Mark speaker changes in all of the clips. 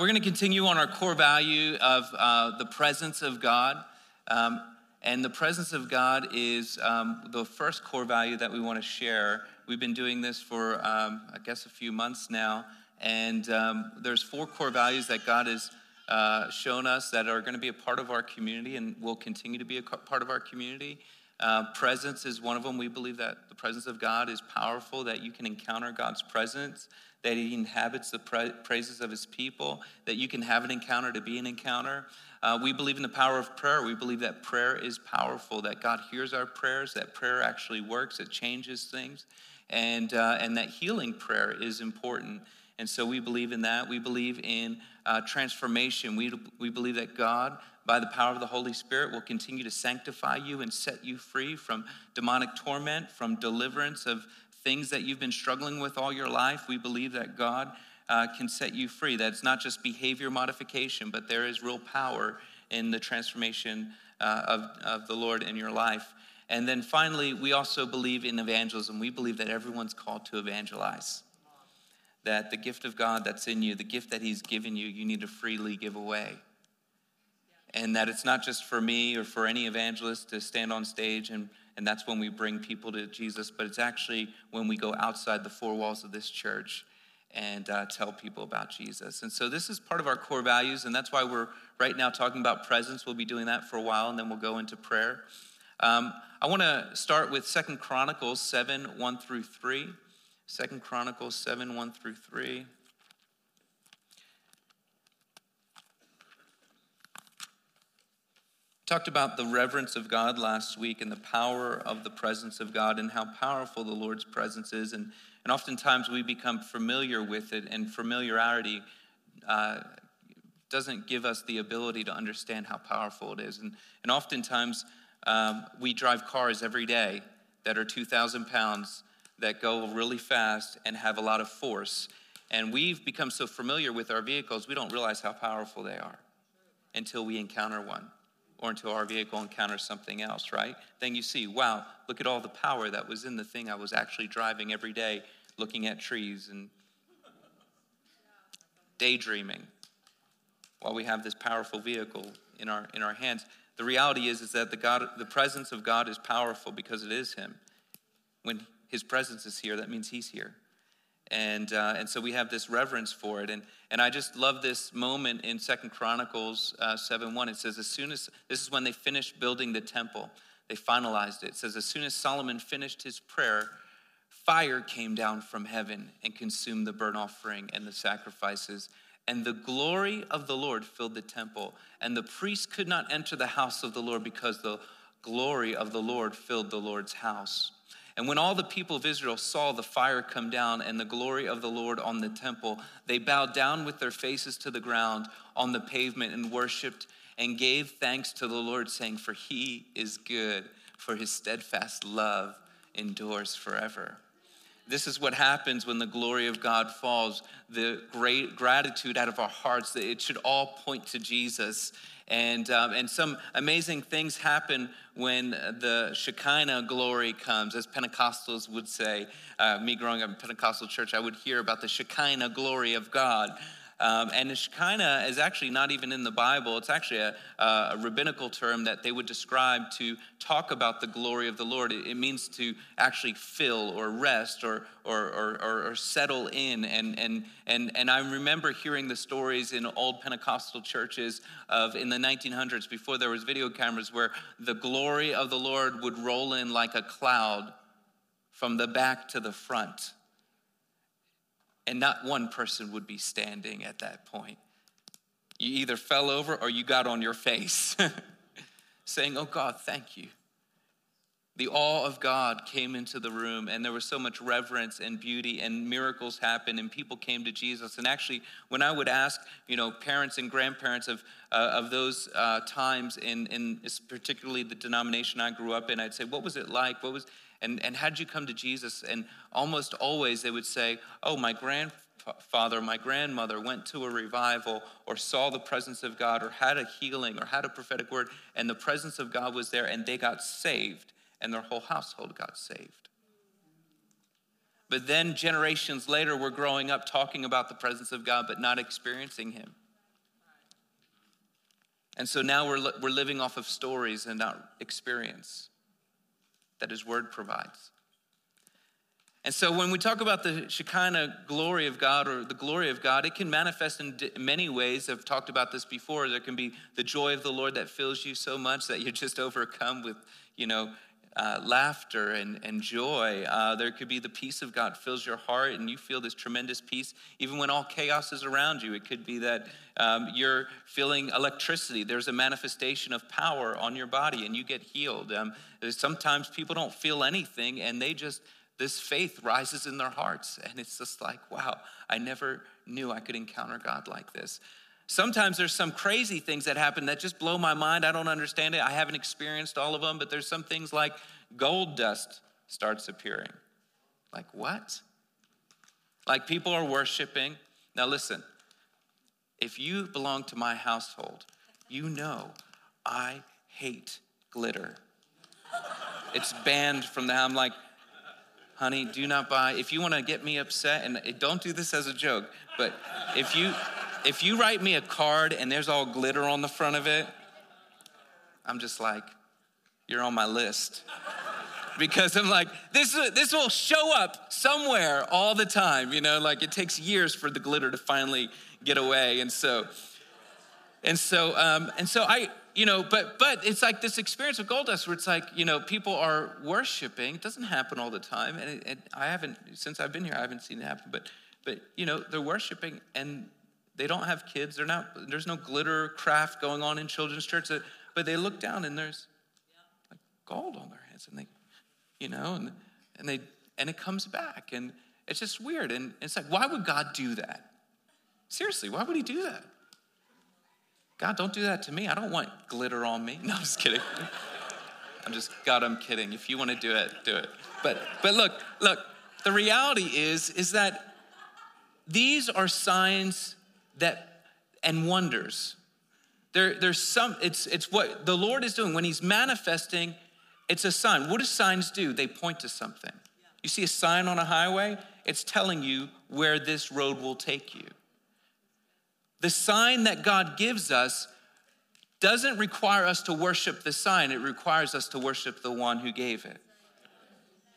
Speaker 1: we're going to continue on our core value of uh, the presence of God. Um, and the presence of God is um, the first core value that we want to share. We've been doing this for, um, I guess, a few months now. And um, there's four core values that God has uh, shown us that are going to be a part of our community and will continue to be a part of our community. Uh, presence is one of them. We believe that the presence of God is powerful, that you can encounter God's presence, that He inhabits the pra- praises of His people, that you can have an encounter to be an encounter. Uh, we believe in the power of prayer. We believe that prayer is powerful, that God hears our prayers, that prayer actually works, it changes things, and, uh, and that healing prayer is important. And so we believe in that. We believe in uh, transformation. We, we believe that God, by the power of the Holy Spirit, will continue to sanctify you and set you free from demonic torment, from deliverance of things that you've been struggling with all your life. We believe that God uh, can set you free. That's not just behavior modification, but there is real power in the transformation uh, of, of the Lord in your life. And then finally, we also believe in evangelism. We believe that everyone's called to evangelize that the gift of God that's in you, the gift that He's given you, you need to freely give away. And that it's not just for me or for any evangelist to stand on stage and, and that's when we bring people to Jesus, but it's actually when we go outside the four walls of this church and uh, tell people about Jesus. And so this is part of our core values, and that's why we're right now talking about presence. We'll be doing that for a while, and then we'll go into prayer. Um, I want to start with Second Chronicles 7 1 through 3. Second Chronicles 7 1 through 3. Talked about the reverence of God last week and the power of the presence of God and how powerful the Lord's presence is. And, and oftentimes we become familiar with it, and familiarity uh, doesn't give us the ability to understand how powerful it is. And, and oftentimes um, we drive cars every day that are 2,000 pounds that go really fast and have a lot of force. And we've become so familiar with our vehicles, we don't realize how powerful they are until we encounter one or until our vehicle encounters something else, right? Then you see, wow, look at all the power that was in the thing I was actually driving every day, looking at trees and daydreaming while we have this powerful vehicle in our, in our hands. The reality is, is that the, God, the presence of God is powerful because it is Him. When his presence is here, that means he's here. And, uh, and so we have this reverence for it. And, and I just love this moment in Second Chronicles uh, 7 1. It says, as soon as, this is when they finished building the temple, they finalized it. It says, as soon as Solomon finished his prayer, fire came down from heaven and consumed the burnt offering and the sacrifices. And the glory of the Lord filled the temple. And the priests could not enter the house of the Lord because the glory of the Lord filled the Lord's house. And when all the people of Israel saw the fire come down and the glory of the Lord on the temple, they bowed down with their faces to the ground on the pavement and worshiped and gave thanks to the Lord, saying, For he is good, for his steadfast love endures forever. This is what happens when the glory of God falls. The great gratitude out of our hearts that it should all point to Jesus and, um, and some amazing things happen when the Shekinah glory comes, as Pentecostals would say. Uh, me growing up in Pentecostal church, I would hear about the Shekinah glory of God. Um, and Shekinah is actually not even in the Bible. It's actually a, a, rabbinical term that they would describe to talk about the glory of the Lord. It, it means to actually fill or rest or, or, or, or, settle in. And, and, and, and I remember hearing the stories in old Pentecostal churches of in the 1900s, before there was video cameras, where the glory of the Lord would roll in like a cloud from the back to the front and not one person would be standing at that point. You either fell over or you got on your face, saying, Oh God, thank you. The awe of God came into the room, and there was so much reverence and beauty, and miracles happened, and people came to Jesus. And actually, when I would ask, you know, parents and grandparents of, uh, of those uh, times, in, in particularly the denomination I grew up in, I'd say, What was it like? What was and, and how'd you come to Jesus? And almost always they would say, Oh, my grandfather, my grandmother went to a revival or saw the presence of God or had a healing or had a prophetic word, and the presence of God was there, and they got saved, and their whole household got saved. But then generations later, we're growing up talking about the presence of God, but not experiencing Him. And so now we're, we're living off of stories and not experience that His Word provides. And so when we talk about the Shekinah glory of God or the glory of God, it can manifest in many ways. I've talked about this before. There can be the joy of the Lord that fills you so much that you're just overcome with, you know, uh, laughter and, and joy. Uh, there could be the peace of God fills your heart and you feel this tremendous peace even when all chaos is around you. It could be that um, you're feeling electricity. There's a manifestation of power on your body and you get healed. Um, sometimes people don't feel anything and they just this faith rises in their hearts. And it's just like, wow, I never knew I could encounter God like this. Sometimes there's some crazy things that happen that just blow my mind. I don't understand it. I haven't experienced all of them, but there's some things like gold dust starts appearing. Like what? Like people are worshiping. Now listen, if you belong to my household, you know I hate glitter. It's banned from the I'm like, honey, do not buy. If you want to get me upset, and don't do this as a joke, but if you if you write me a card and there's all glitter on the front of it, I'm just like, you're on my list. Because I'm like, this, this will show up somewhere all the time, you know, like it takes years for the glitter to finally get away. And so, and so, um, and so I, you know, but but it's like this experience of gold dust where it's like, you know, people are worshiping. It doesn't happen all the time, and it, it, I haven't since I've been here. I haven't seen it happen. But but you know, they're worshiping, and they don't have kids. They're not. There's no glitter craft going on in children's church. But they look down, and there's like gold on their heads, and they, you know, and and they and it comes back, and it's just weird. And it's like, why would God do that? Seriously, why would He do that? God, don't do that to me. I don't want glitter on me. No, I'm just kidding. I'm just, God, I'm kidding. If you want to do it, do it. But, but look, look, the reality is, is that these are signs that, and wonders. There, there's some, it's, it's what the Lord is doing. When He's manifesting, it's a sign. What do signs do? They point to something. You see a sign on a highway, it's telling you where this road will take you. The sign that God gives us doesn't require us to worship the sign, it requires us to worship the one who gave it.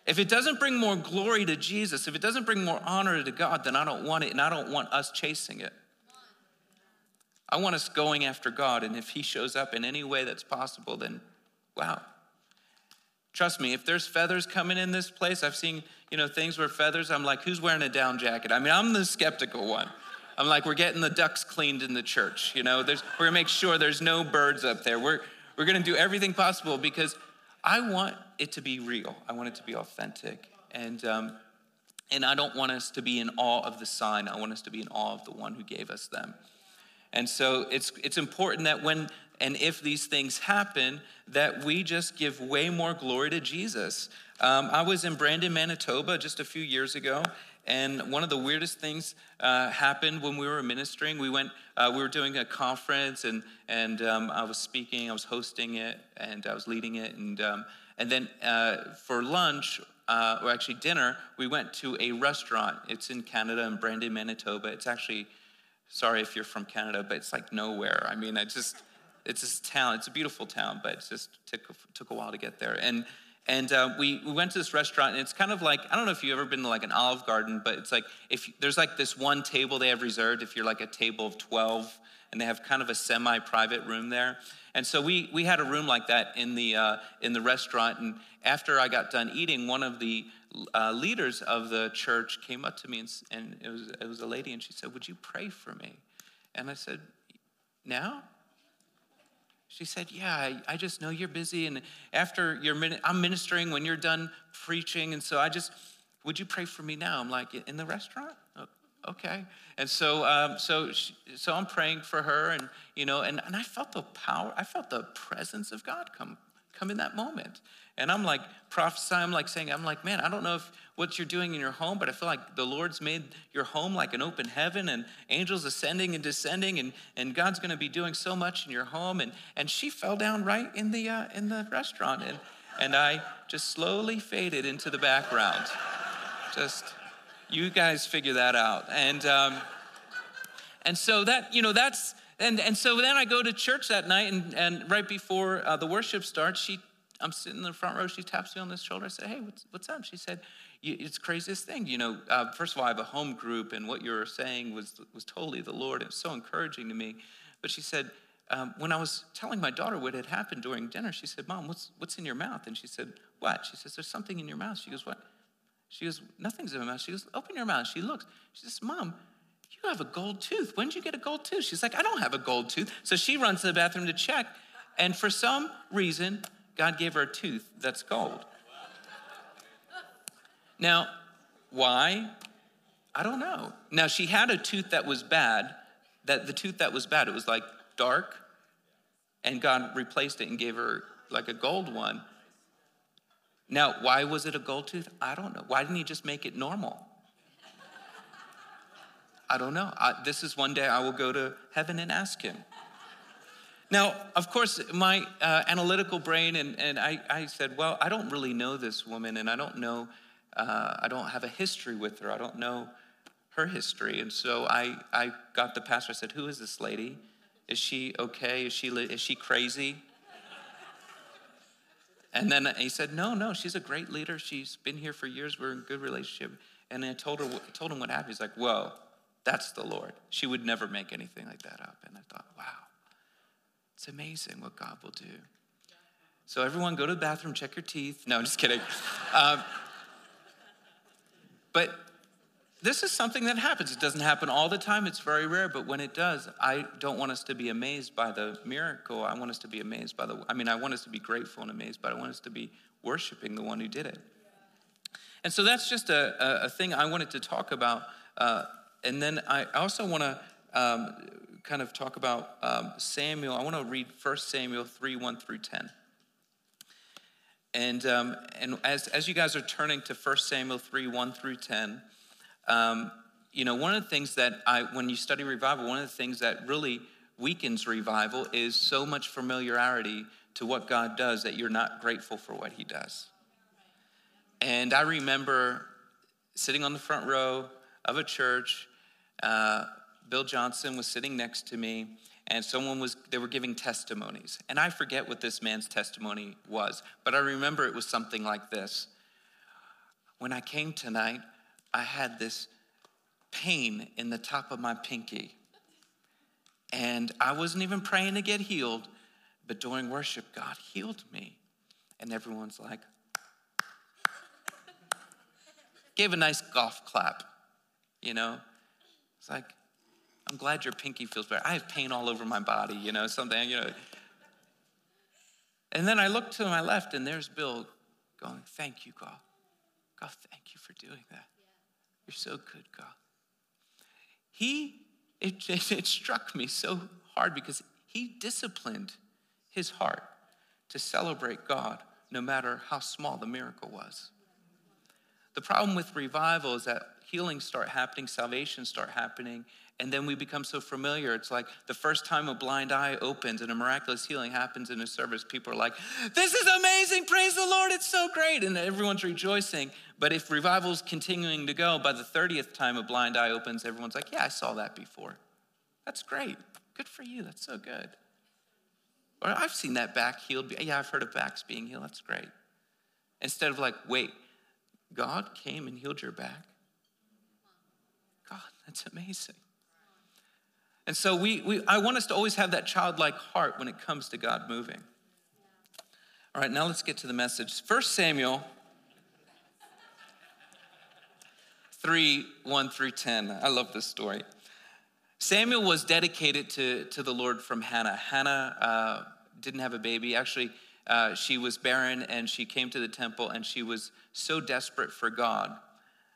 Speaker 1: If it doesn't bring more glory to Jesus, if it doesn't bring more honor to God, then I don't want it and I don't want us chasing it. I want us going after God, and if He shows up in any way that's possible, then wow. Trust me, if there's feathers coming in this place, I've seen, you know, things where feathers, I'm like, who's wearing a down jacket? I mean, I'm the skeptical one. I'm like, we're getting the ducks cleaned in the church. You know, there's, we're gonna make sure there's no birds up there. We're, we're gonna do everything possible because I want it to be real. I want it to be authentic. And, um, and I don't want us to be in awe of the sign. I want us to be in awe of the one who gave us them. And so it's, it's important that when and if these things happen, that we just give way more glory to Jesus. Um, I was in Brandon, Manitoba just a few years ago, and one of the weirdest things uh, happened when we were ministering. We went, uh, we were doing a conference, and and um, I was speaking, I was hosting it, and I was leading it, and um, and then uh, for lunch. Uh, or actually dinner, we went to a restaurant. It's in Canada, in Brandon, Manitoba. It's actually, sorry if you're from Canada, but it's like nowhere. I mean, I just, it's this town. It's a beautiful town, but it just took took a while to get there. And and uh, we, we went to this restaurant, and it's kind of like I don't know if you've ever been to like an Olive Garden, but it's like if there's like this one table they have reserved if you're like a table of 12, and they have kind of a semi-private room there. And so we we had a room like that in the uh, in the restaurant. And after I got done eating, one of the uh, leaders of the church came up to me, and, and it was it was a lady, and she said, "Would you pray for me?" And I said, "Now." She said, Yeah, I, I just know you're busy. And after you're, I'm ministering when you're done preaching. And so I just, would you pray for me now? I'm like, In the restaurant? Okay. And so, um, so, she, so I'm praying for her. And, you know, and, and I felt the power, I felt the presence of God come, come in that moment. And I'm like prophesying, I'm like saying, I'm like, man, I don't know if what you're doing in your home, but I feel like the Lord's made your home like an open heaven and angels ascending and descending, and, and God's gonna be doing so much in your home. And, and she fell down right in the, uh, in the restaurant. And, and I just slowly faded into the background. Just, you guys figure that out. And, um, and so that, you know, that's, and, and so then I go to church that night, and, and right before uh, the worship starts, she, I'm sitting in the front row. She taps me on the shoulder. I said, Hey, what's, what's up? She said, It's craziest thing. You know, uh, first of all, I have a home group, and what you were saying was, was totally the Lord. It was so encouraging to me. But she said, um, when I was telling my daughter what had happened during dinner, she said, Mom, what's, what's in your mouth? And she said, What? She says, There's something in your mouth. She goes, What? She goes, Nothing's in my mouth. She goes, Open your mouth. She looks. She says, Mom, you have a gold tooth. When did you get a gold tooth? She's like, I don't have a gold tooth. So she runs to the bathroom to check. And for some reason, God gave her a tooth that's gold. Now, why? I don't know. Now, she had a tooth that was bad, that the tooth that was bad, it was like dark, and God replaced it and gave her like a gold one. Now, why was it a gold tooth? I don't know. Why didn't he just make it normal? I don't know. I, this is one day I will go to heaven and ask him. Now, of course, my uh, analytical brain, and, and I, I said, well, I don't really know this woman, and I don't know, uh, I don't have a history with her. I don't know her history. And so I, I got the pastor, I said, who is this lady? Is she okay? Is she, is she crazy? And then he said, No, no, she's a great leader. She's been here for years. We're in good relationship. And I told her, told him what happened. He's like, Whoa, that's the Lord. She would never make anything like that up. And I thought, Wow, it's amazing what God will do. So everyone, go to the bathroom, check your teeth. No, I'm just kidding. um, but this is something that happens. It doesn't happen all the time, it's very rare, but when it does, I don't want us to be amazed by the miracle. I want us to be amazed by the, I mean, I want us to be grateful and amazed, but I want us to be worshiping the one who did it. And so that's just a, a, a thing I wanted to talk about. Uh, and then I also want to um, kind of talk about um, Samuel. I want to read 1 Samuel 3 1 through 10. And, um, and as, as you guys are turning to 1 Samuel 3 1 through 10, um, you know, one of the things that I, when you study revival, one of the things that really weakens revival is so much familiarity to what God does that you're not grateful for what He does. And I remember sitting on the front row of a church. Uh, Bill Johnson was sitting next to me, and someone was, they were giving testimonies. And I forget what this man's testimony was, but I remember it was something like this When I came tonight, I had this pain in the top of my pinky. And I wasn't even praying to get healed, but during worship, God healed me. And everyone's like, gave a nice golf clap, you know? It's like, I'm glad your pinky feels better. I have pain all over my body, you know, something, you know. And then I look to my left, and there's Bill going, Thank you, God. God, thank you for doing that. You're so good, God. He, it, it struck me so hard because he disciplined his heart to celebrate God no matter how small the miracle was. The problem with revival is that healings start happening, salvations start happening, and then we become so familiar. It's like the first time a blind eye opens and a miraculous healing happens in a service, people are like, This is amazing, praise the Lord, it's so great. And everyone's rejoicing. But if revival's continuing to go, by the 30th time a blind eye opens, everyone's like, Yeah, I saw that before. That's great. Good for you. That's so good. Or I've seen that back healed. Yeah, I've heard of backs being healed. That's great. Instead of like, wait, God came and healed your back? That's amazing. And so we, we, I want us to always have that childlike heart when it comes to God moving. All right, now let's get to the message. First Samuel 3 1 through 10. I love this story. Samuel was dedicated to, to the Lord from Hannah. Hannah uh, didn't have a baby. Actually, uh, she was barren and she came to the temple and she was so desperate for God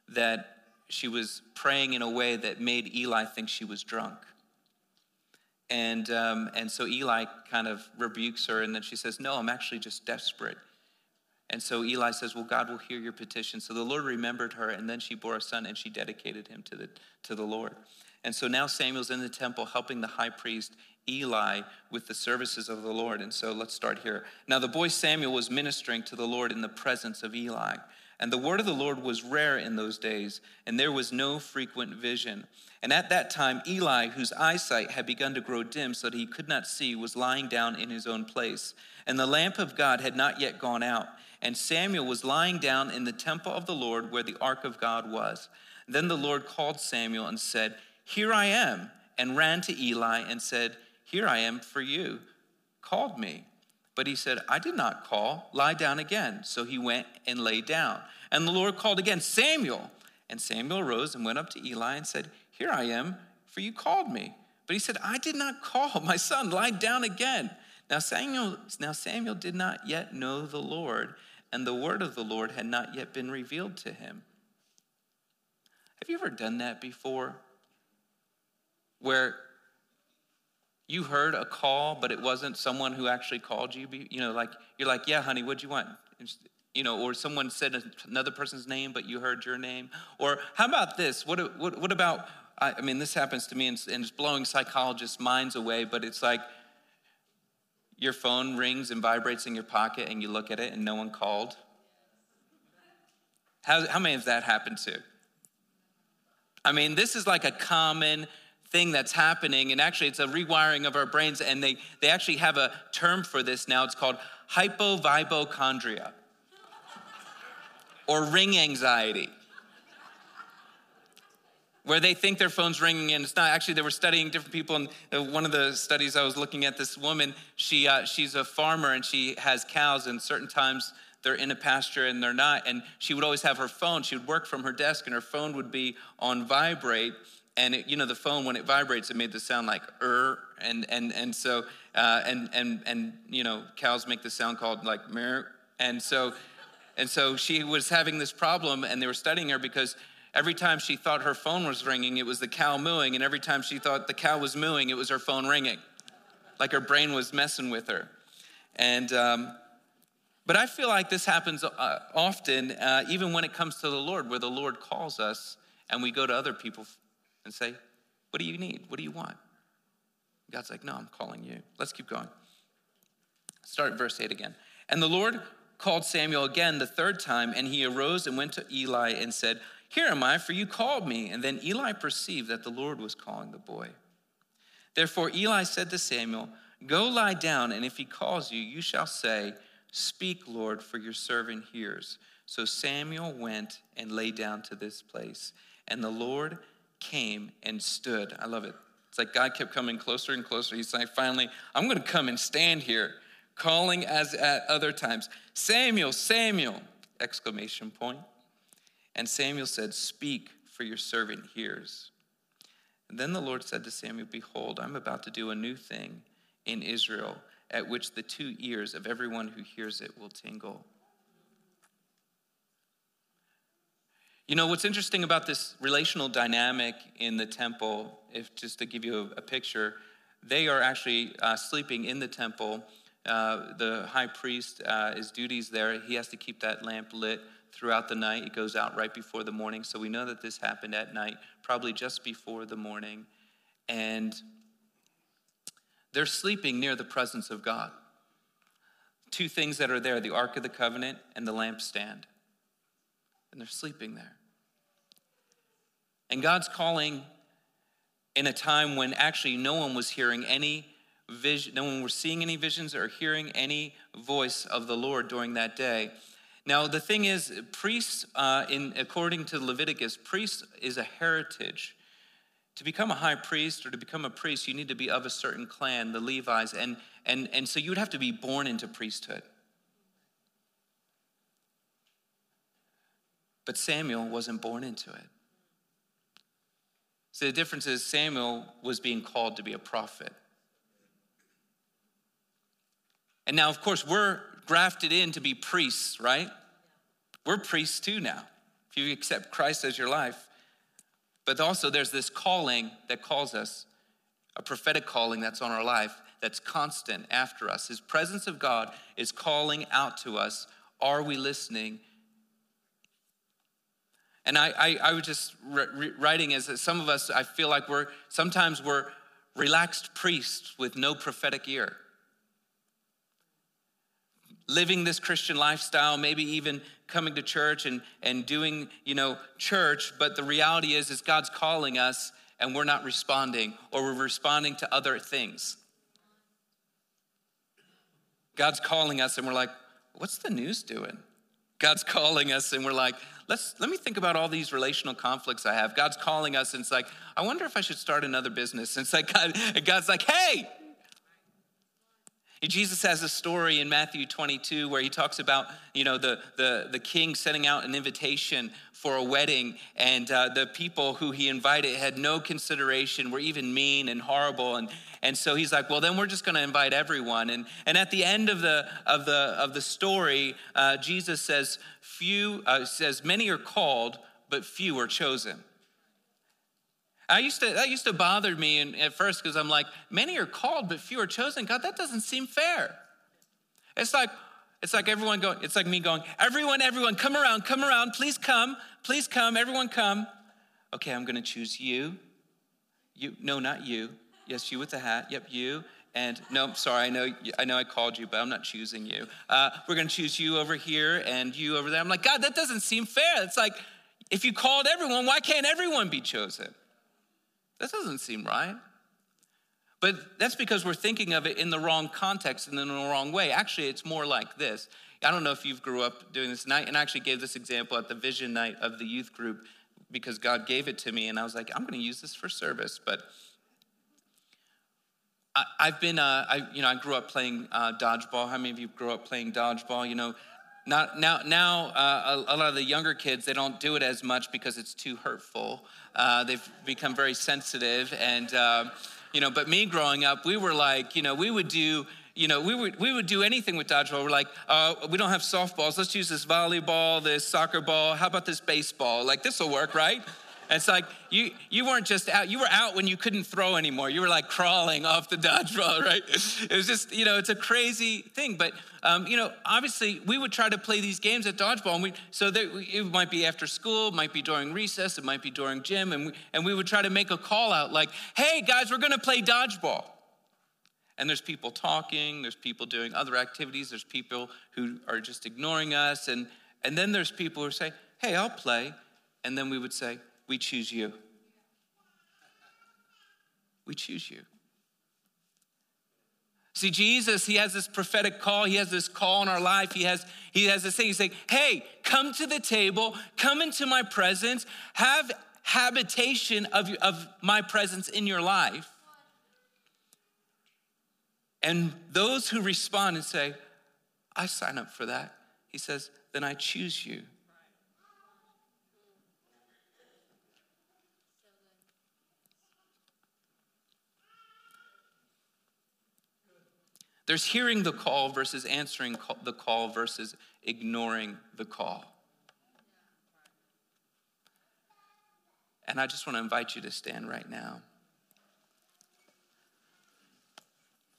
Speaker 1: that she was praying in a way that made Eli think she was drunk. And, um, and so Eli kind of rebukes her, and then she says, No, I'm actually just desperate. And so Eli says, Well, God will hear your petition. So the Lord remembered her, and then she bore a son, and she dedicated him to the, to the Lord. And so now Samuel's in the temple helping the high priest Eli with the services of the Lord. And so let's start here. Now the boy Samuel was ministering to the Lord in the presence of Eli. And the word of the Lord was rare in those days, and there was no frequent vision. And at that time, Eli, whose eyesight had begun to grow dim so that he could not see, was lying down in his own place. And the lamp of God had not yet gone out. And Samuel was lying down in the temple of the Lord where the ark of God was. Then the Lord called Samuel and said, Here I am, and ran to Eli and said, Here I am for you. Called me. But he said, I did not call. Lie down again. So he went and lay down. And the Lord called again, Samuel. And Samuel rose and went up to Eli and said, Here I am, for you called me. But he said, I did not call. My son, lie down again. Now Samuel, now Samuel did not yet know the Lord, and the word of the Lord had not yet been revealed to him. Have you ever done that before? Where you heard a call, but it wasn't someone who actually called you. You know, like you're like, "Yeah, honey, what'd you want?" You know, or someone said another person's name, but you heard your name. Or how about this? What what, what about? I mean, this happens to me, and, and it's blowing psychologists' minds away. But it's like your phone rings and vibrates in your pocket, and you look at it, and no one called. How, how many of that happened to? I mean, this is like a common thing that's happening and actually it's a rewiring of our brains and they, they actually have a term for this now. It's called hypovibochondria or ring anxiety where they think their phone's ringing and it's not. Actually they were studying different people and one of the studies i was looking at this woman she, uh, she's a farmer and she has cows and certain times they're in a pasture and they're not and she would always have her phone. She would work from her desk and her phone would be on vibrate and it, you know the phone when it vibrates it made the sound like er and and and so uh, and and and you know cows make the sound called like mer and so and so she was having this problem and they were studying her because every time she thought her phone was ringing it was the cow mooing and every time she thought the cow was mooing it was her phone ringing. Like her brain was messing with her. And um, but i feel like this happens uh, often uh, even when it comes to the lord where the lord calls us and we go to other people and say, What do you need? What do you want? God's like, No, I'm calling you. Let's keep going. Start verse 8 again. And the Lord called Samuel again the third time, and he arose and went to Eli and said, Here am I, for you called me. And then Eli perceived that the Lord was calling the boy. Therefore Eli said to Samuel, Go lie down, and if he calls you, you shall say, Speak, Lord, for your servant hears. So Samuel went and lay down to this place. And the Lord came and stood. I love it. It's like God kept coming closer and closer. He's like, finally, I'm going to come and stand here, calling as at other times, Samuel, Samuel! Exclamation point. And Samuel said, Speak, for your servant hears. And then the Lord said to Samuel, Behold, I'm about to do a new thing in Israel, at which the two ears of everyone who hears it will tingle. You know, what's interesting about this relational dynamic in the temple, if just to give you a, a picture, they are actually uh, sleeping in the temple. Uh, the high priest, uh, his duties there, he has to keep that lamp lit throughout the night. It goes out right before the morning. So we know that this happened at night, probably just before the morning. And they're sleeping near the presence of God. Two things that are there the Ark of the Covenant and the lampstand. And they're sleeping there. And God's calling in a time when actually no one was hearing any vision, no one was seeing any visions or hearing any voice of the Lord during that day. Now, the thing is, priests, uh, in, according to Leviticus, priests is a heritage. To become a high priest or to become a priest, you need to be of a certain clan, the Levites, and, and, and so you would have to be born into priesthood. But Samuel wasn't born into it. So the difference is Samuel was being called to be a prophet. And now, of course, we're grafted in to be priests, right? We're priests too now, if you accept Christ as your life. But also, there's this calling that calls us, a prophetic calling that's on our life, that's constant after us. His presence of God is calling out to us. Are we listening? And I, I, I was just writing as some of us, I feel like we're sometimes we're relaxed priests with no prophetic ear. living this Christian lifestyle, maybe even coming to church and, and doing, you know, church, but the reality is is God's calling us and we're not responding or we're responding to other things. God's calling us and we're like, what's the news doing? God's calling us and we're like, let's let me think about all these relational conflicts I have. God's calling us and it's like, I wonder if I should start another business. And it's like God, God's like, hey, Jesus has a story in Matthew 22 where he talks about, you know, the, the, the king sending out an invitation for a wedding, and uh, the people who he invited had no consideration, were even mean and horrible. And, and so he's like, well, then we're just going to invite everyone. And, and at the end of the, of the, of the story, uh, Jesus says, few, uh, says, many are called, but few are chosen. I used to, that used to bother me in, at first because I'm like, many are called, but few are chosen. God, that doesn't seem fair. It's like, it's like everyone going, it's like me going, everyone, everyone, come around, come around, please come, please come, everyone come. Okay, I'm gonna choose you. You, no, not you. Yes, you with the hat. Yep, you. And no, sorry, I know, I know I called you, but I'm not choosing you. Uh, we're gonna choose you over here and you over there. I'm like, God, that doesn't seem fair. It's like, if you called everyone, why can't everyone be chosen? That doesn't seem right. But that's because we're thinking of it in the wrong context and in the wrong way. Actually, it's more like this. I don't know if you've grew up doing this, I, and I actually gave this example at the vision night of the youth group because God gave it to me, and I was like, I'm going to use this for service. But I, have been, uh, I, you know, I grew up playing uh, dodgeball. How many of you grew up playing dodgeball? You know, not, now, now uh, a, a, lot of the younger kids, they don't do it as much because it's too hurtful. Uh, they've become very sensitive. And, uh, you know, but me growing up, we were like, you know, we would do, you know, we would, we would do anything with dodgeball. We're like, uh, we don't have softballs. Let's use this volleyball, this soccer ball. How about this baseball? Like, this will work, right? It's like you you weren't just out, you were out when you couldn't throw anymore. You were like crawling off the dodgeball, right? It was just, you know, it's a crazy thing. But um, you know, obviously we would try to play these games at dodgeball, and we so that it might be after school, might be during recess, it might be during gym, and we, and we would try to make a call out like, "Hey guys, we're gonna play dodgeball." And there's people talking, there's people doing other activities, there's people who are just ignoring us, and and then there's people who say, "Hey, I'll play," and then we would say, we choose you. We choose you. See, Jesus, he has this prophetic call. He has this call in our life. He has, he has this thing. He's saying, hey, come to the table, come into my presence, have habitation of, of my presence in your life. And those who respond and say, I sign up for that, he says, then I choose you. There's hearing the call versus answering the call versus ignoring the call. And I just want to invite you to stand right now.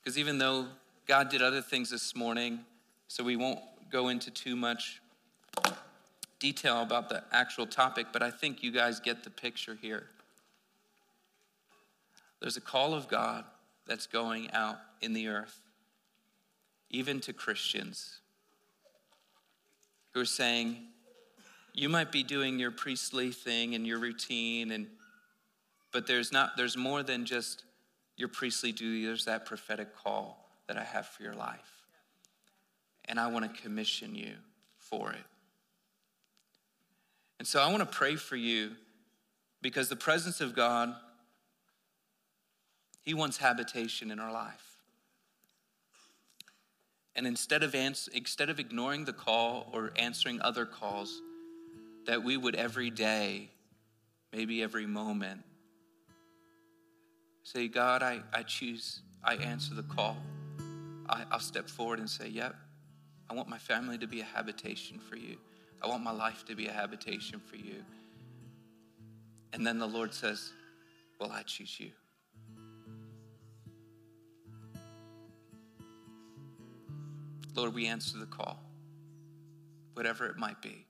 Speaker 1: Because even though God did other things this morning, so we won't go into too much detail about the actual topic, but I think you guys get the picture here. There's a call of God that's going out in the earth even to Christians who are saying, you might be doing your priestly thing and your routine and but there's not there's more than just your priestly duty. There's that prophetic call that i have for your life. And i want to commission you for it. And so i want to pray for you because the presence of god he wants habitation in our life and instead of, ans- instead of ignoring the call or answering other calls, that we would every day, maybe every moment, say, God, I, I choose, I answer the call. I, I'll step forward and say, Yep, I want my family to be a habitation for you. I want my life to be a habitation for you. And then the Lord says, Well, I choose you. Lord, we answer the call, whatever it might be.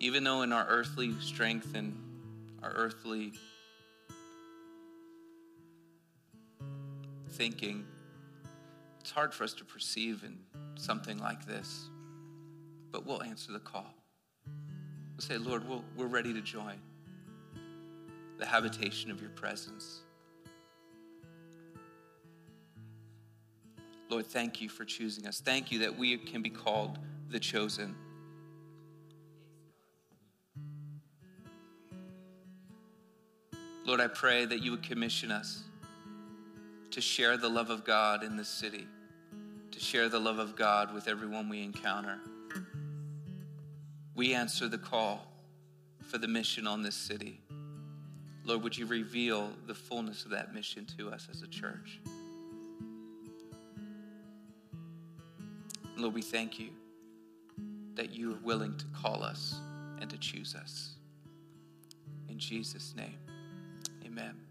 Speaker 1: Even though in our earthly strength and our earthly thinking, It's hard for us to perceive in something like this, but we'll answer the call. We'll say, Lord, we we are ready to join the habitation of your presence. Lord, thank you for choosing us. Thank you that we can be called the chosen. Lord, I pray that you would commission us to share the love of God in this city, to share the love of God with everyone we encounter. We answer the call for the mission on this city. Lord, would you reveal the fullness of that mission to us as a church? Lord, we thank you that you are willing to call us and to choose us. In Jesus' name, amen.